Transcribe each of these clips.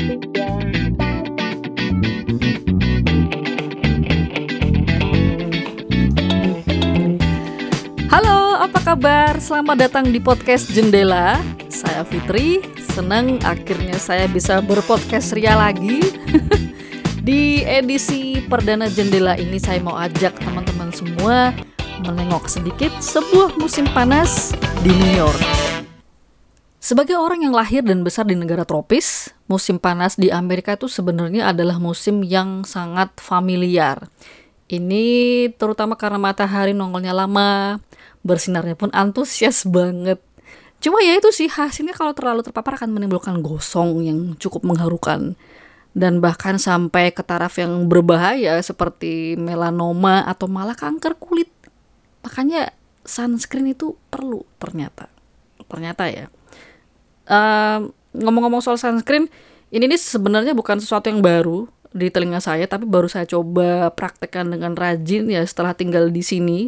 Halo, apa kabar? Selamat datang di podcast Jendela. Saya Fitri, senang akhirnya saya bisa berpodcast ria lagi. di edisi perdana Jendela ini saya mau ajak teman-teman semua menengok sedikit sebuah musim panas di New York. Sebagai orang yang lahir dan besar di negara tropis, musim panas di Amerika itu sebenarnya adalah musim yang sangat familiar. Ini terutama karena matahari nongolnya lama, bersinarnya pun antusias banget. Cuma ya itu sih hasilnya kalau terlalu terpapar akan menimbulkan gosong yang cukup mengharukan dan bahkan sampai ke taraf yang berbahaya seperti melanoma atau malah kanker kulit. Makanya sunscreen itu perlu ternyata. Ternyata ya. Ngomong ngomong-ngomong soal sunscreen, ini nih sebenarnya bukan sesuatu yang baru di telinga saya tapi baru saya coba praktekkan dengan rajin ya setelah tinggal di sini.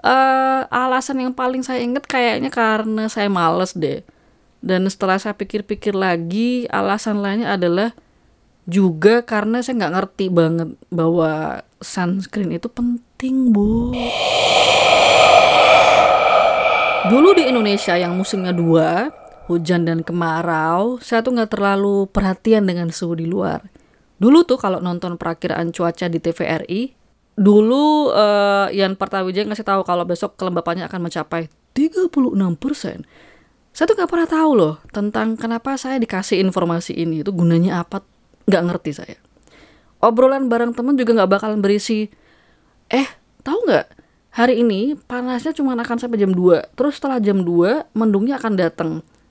Uh, alasan yang paling saya ingat kayaknya karena saya males deh. Dan setelah saya pikir-pikir lagi alasan lainnya adalah juga karena saya nggak ngerti banget bahwa sunscreen itu penting bu. Dulu di Indonesia yang musimnya dua hujan dan kemarau saya tuh nggak terlalu perhatian dengan suhu di luar. Dulu tuh kalau nonton perakiraan cuaca di TVRI, dulu uh, Yan Partawijaya ngasih tahu kalau besok kelembapannya akan mencapai 36 persen. Saya tuh nggak pernah tahu loh tentang kenapa saya dikasih informasi ini. Itu gunanya apa? Nggak ngerti saya. Obrolan bareng temen juga nggak bakalan berisi, eh tahu nggak? Hari ini panasnya cuma akan sampai jam 2 terus setelah jam 2 mendungnya akan datang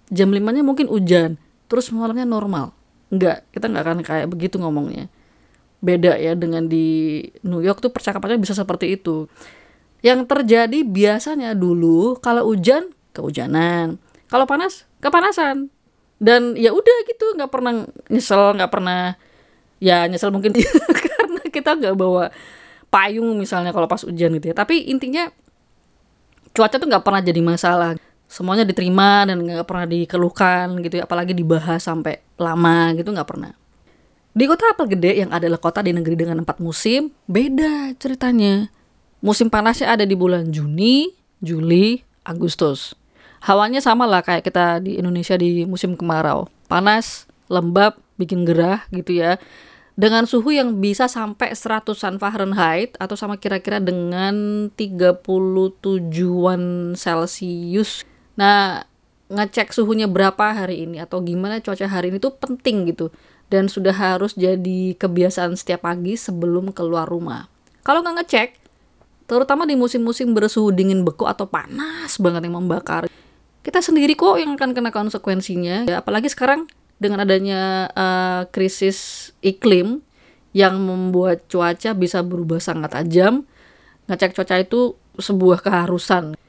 jam 5 nya mungkin hujan terus malamnya normal Enggak, kita nggak akan kayak begitu ngomongnya. Beda ya dengan di New York tuh percakapannya bisa seperti itu. Yang terjadi biasanya dulu kalau hujan kehujanan, kalau panas kepanasan. Dan ya udah gitu, nggak pernah nyesel, nggak pernah ya nyesel mungkin karena kita nggak bawa payung misalnya kalau pas hujan gitu ya. Tapi intinya cuaca tuh nggak pernah jadi masalah semuanya diterima dan nggak pernah dikeluhkan gitu ya apalagi dibahas sampai lama gitu nggak pernah. Di kota apel gede yang adalah kota di negeri dengan empat musim beda ceritanya. Musim panasnya ada di bulan Juni Juli Agustus. Hawanya sama lah kayak kita di Indonesia di musim kemarau. Panas lembab bikin gerah gitu ya. Dengan suhu yang bisa sampai 100-an Fahrenheit atau sama kira-kira dengan 37-an Celcius Nah, ngecek suhunya berapa hari ini atau gimana cuaca hari ini tuh penting gitu dan sudah harus jadi kebiasaan setiap pagi sebelum keluar rumah. Kalau nggak ngecek, terutama di musim-musim bersuhu dingin beku atau panas banget yang membakar, kita sendiri kok yang akan kena konsekuensinya. Ya, apalagi sekarang dengan adanya uh, krisis iklim yang membuat cuaca bisa berubah sangat tajam, ngecek cuaca itu sebuah keharusan.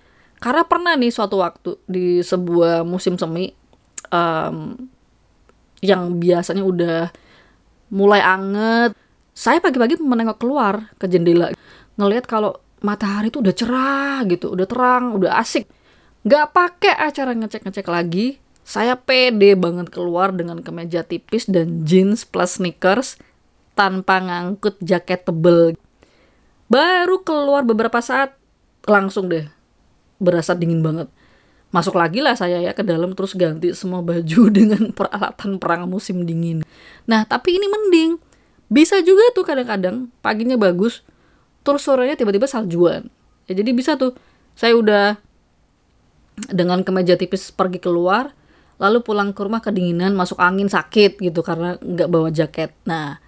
Karena pernah nih suatu waktu di sebuah musim semi um, yang biasanya udah mulai anget, saya pagi-pagi menengok keluar ke jendela ngelihat kalau matahari itu udah cerah gitu, udah terang, udah asik. Gak pakai acara ngecek-ngecek lagi, saya pede banget keluar dengan kemeja tipis dan jeans plus sneakers tanpa ngangkut jaket tebel. Baru keluar beberapa saat langsung deh berasa dingin banget. Masuk lagi lah saya ya ke dalam terus ganti semua baju dengan peralatan perang musim dingin. Nah tapi ini mending. Bisa juga tuh kadang-kadang paginya bagus terus sorenya tiba-tiba saljuan. Ya jadi bisa tuh. Saya udah dengan kemeja tipis pergi keluar lalu pulang ke rumah kedinginan masuk angin sakit gitu karena nggak bawa jaket. Nah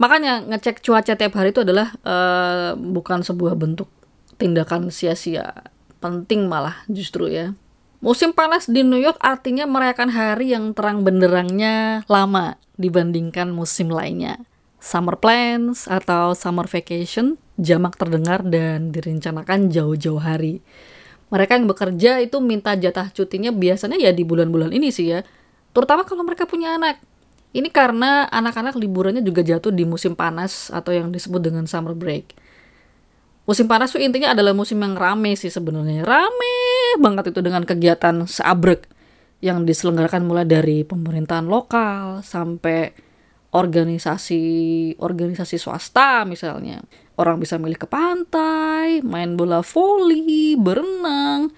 makanya ngecek cuaca tiap hari itu adalah uh, bukan sebuah bentuk tindakan sia-sia penting malah justru ya. Musim panas di New York artinya merayakan hari yang terang benderangnya lama dibandingkan musim lainnya. Summer plans atau summer vacation jamak terdengar dan direncanakan jauh-jauh hari. Mereka yang bekerja itu minta jatah cutinya biasanya ya di bulan-bulan ini sih ya. Terutama kalau mereka punya anak. Ini karena anak-anak liburannya juga jatuh di musim panas atau yang disebut dengan summer break. Musim panas tuh intinya adalah musim yang rame sih sebenarnya. Rame banget itu dengan kegiatan seabrek. yang diselenggarakan mulai dari pemerintahan lokal sampai organisasi organisasi swasta misalnya. Orang bisa milih ke pantai, main bola voli, berenang,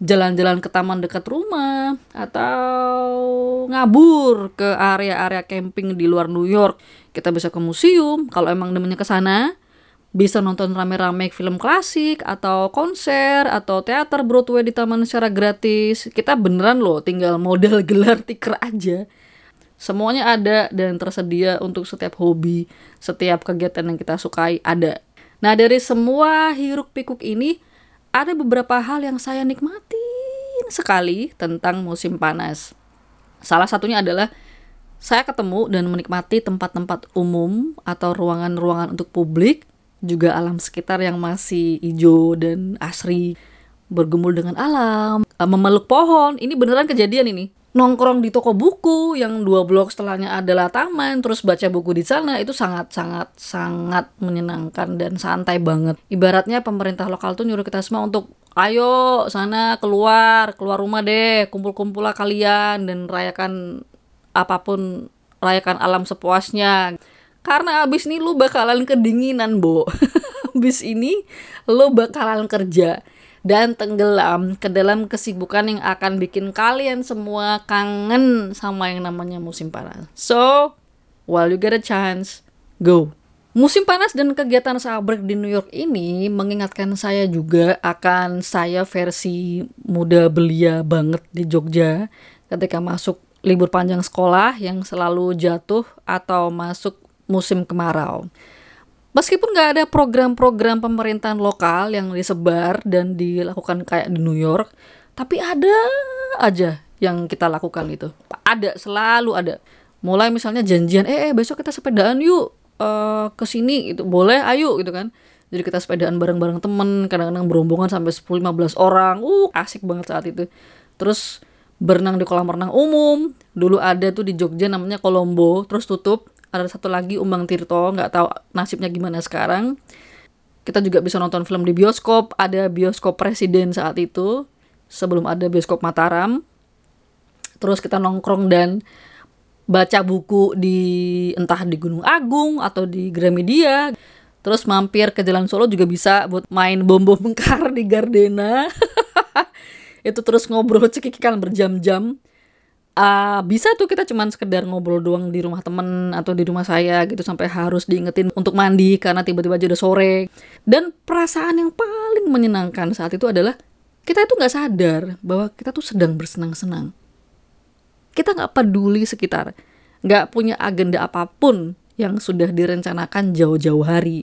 jalan-jalan ke taman dekat rumah atau ngabur ke area-area camping di luar New York. Kita bisa ke museum kalau emang demennya ke sana bisa nonton rame-rame film klasik atau konser atau teater Broadway di taman secara gratis. Kita beneran loh tinggal modal gelar tiker aja. Semuanya ada dan tersedia untuk setiap hobi, setiap kegiatan yang kita sukai ada. Nah dari semua hiruk pikuk ini, ada beberapa hal yang saya nikmatin sekali tentang musim panas. Salah satunya adalah saya ketemu dan menikmati tempat-tempat umum atau ruangan-ruangan untuk publik juga alam sekitar yang masih hijau dan asri bergumul dengan alam eh, memeluk pohon. Ini beneran kejadian ini. Nongkrong di toko buku yang dua blok setelahnya adalah taman terus baca buku di sana itu sangat sangat sangat menyenangkan dan santai banget. Ibaratnya pemerintah lokal tuh nyuruh kita semua untuk ayo sana keluar keluar rumah deh kumpul-kumpul lah kalian dan rayakan apa pun rayakan alam sepuasnya karena abis ini lu bakalan kedinginan, Bo. abis ini lu bakalan kerja dan tenggelam ke dalam kesibukan yang akan bikin kalian semua kangen sama yang namanya musim panas. So, while you get a chance, go. Musim panas dan kegiatan sabrek di New York ini mengingatkan saya juga akan saya versi muda belia banget di Jogja ketika masuk libur panjang sekolah yang selalu jatuh atau masuk musim kemarau. Meskipun nggak ada program-program pemerintahan lokal yang disebar dan dilakukan kayak di New York, tapi ada aja yang kita lakukan itu. Ada, selalu ada. Mulai misalnya janjian, eh, eh besok kita sepedaan yuk uh, ke sini itu boleh, ayo gitu kan. Jadi kita sepedaan bareng-bareng temen, kadang-kadang berombongan sampai 10-15 orang. Uh, asik banget saat itu. Terus berenang di kolam renang umum. Dulu ada tuh di Jogja namanya Kolombo, terus tutup ada satu lagi Umbang Tirto nggak tahu nasibnya gimana sekarang. Kita juga bisa nonton film di bioskop. Ada bioskop presiden saat itu sebelum ada bioskop Mataram. Terus kita nongkrong dan baca buku di entah di Gunung Agung atau di Gramedia. Terus mampir ke Jalan Solo juga bisa buat main bom bom kar di Gardena. Itu terus ngobrol cekikikan berjam-jam uh, bisa tuh kita cuman sekedar ngobrol doang di rumah temen atau di rumah saya gitu sampai harus diingetin untuk mandi karena tiba-tiba aja udah sore. Dan perasaan yang paling menyenangkan saat itu adalah kita itu nggak sadar bahwa kita tuh sedang bersenang-senang. Kita nggak peduli sekitar nggak punya agenda apa pun yang sudah direncanakan jauh-jauh hari.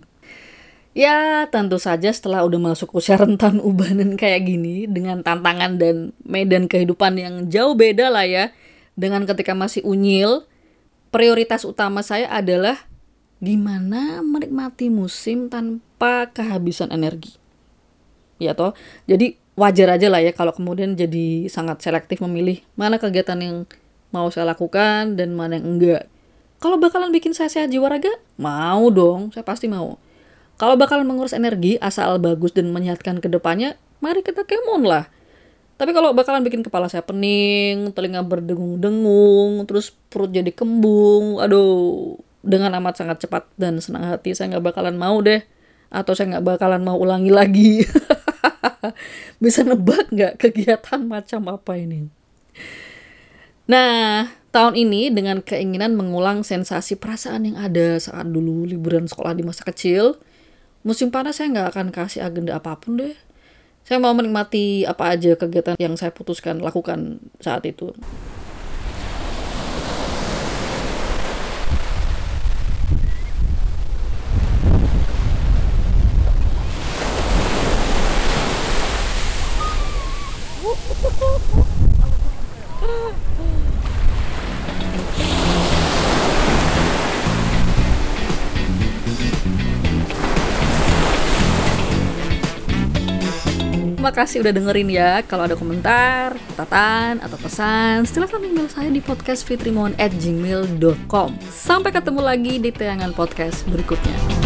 Ya, tentu saja setelah udah masuk usia rentan ubanan kayak gini, dengan tantangan dan medan kehidupan yang jauh beda lah ya, dengan ketika masih unyil, prioritas utama saya adalah gimana menikmati musim tanpa kehabisan energi. Ya toh, jadi wajar aja lah ya kalau kemudian jadi sangat selektif memilih mana kegiatan yang mau saya lakukan dan mana yang enggak. Kalau bakalan bikin saya sehat jiwa raga, mau dong, saya pasti mau. Kalau bakalan mengurus energi asal bagus dan menyehatkan ke depannya, mari kita kemon lah. Tapi kalau bakalan bikin kepala saya pening, telinga berdengung-dengung, terus perut jadi kembung, aduh, dengan amat sangat cepat dan senang hati saya nggak bakalan mau deh, atau saya nggak bakalan mau ulangi lagi. Bisa nebak nggak kegiatan macam apa ini? Nah, tahun ini dengan keinginan mengulang sensasi perasaan yang ada saat dulu liburan sekolah di masa kecil, musim panas saya nggak akan kasih agenda apa pun deh saya mau menikmati apa aja kegiatan yang saya putuskan lakukan saat itu. Terima kasih udah dengerin ya. Kalau ada komentar, catatan, atau pesan, silahkan email saya di podcastfitrimon at gmail.com. Sampai ketemu lagi di tayangan podcast berikutnya.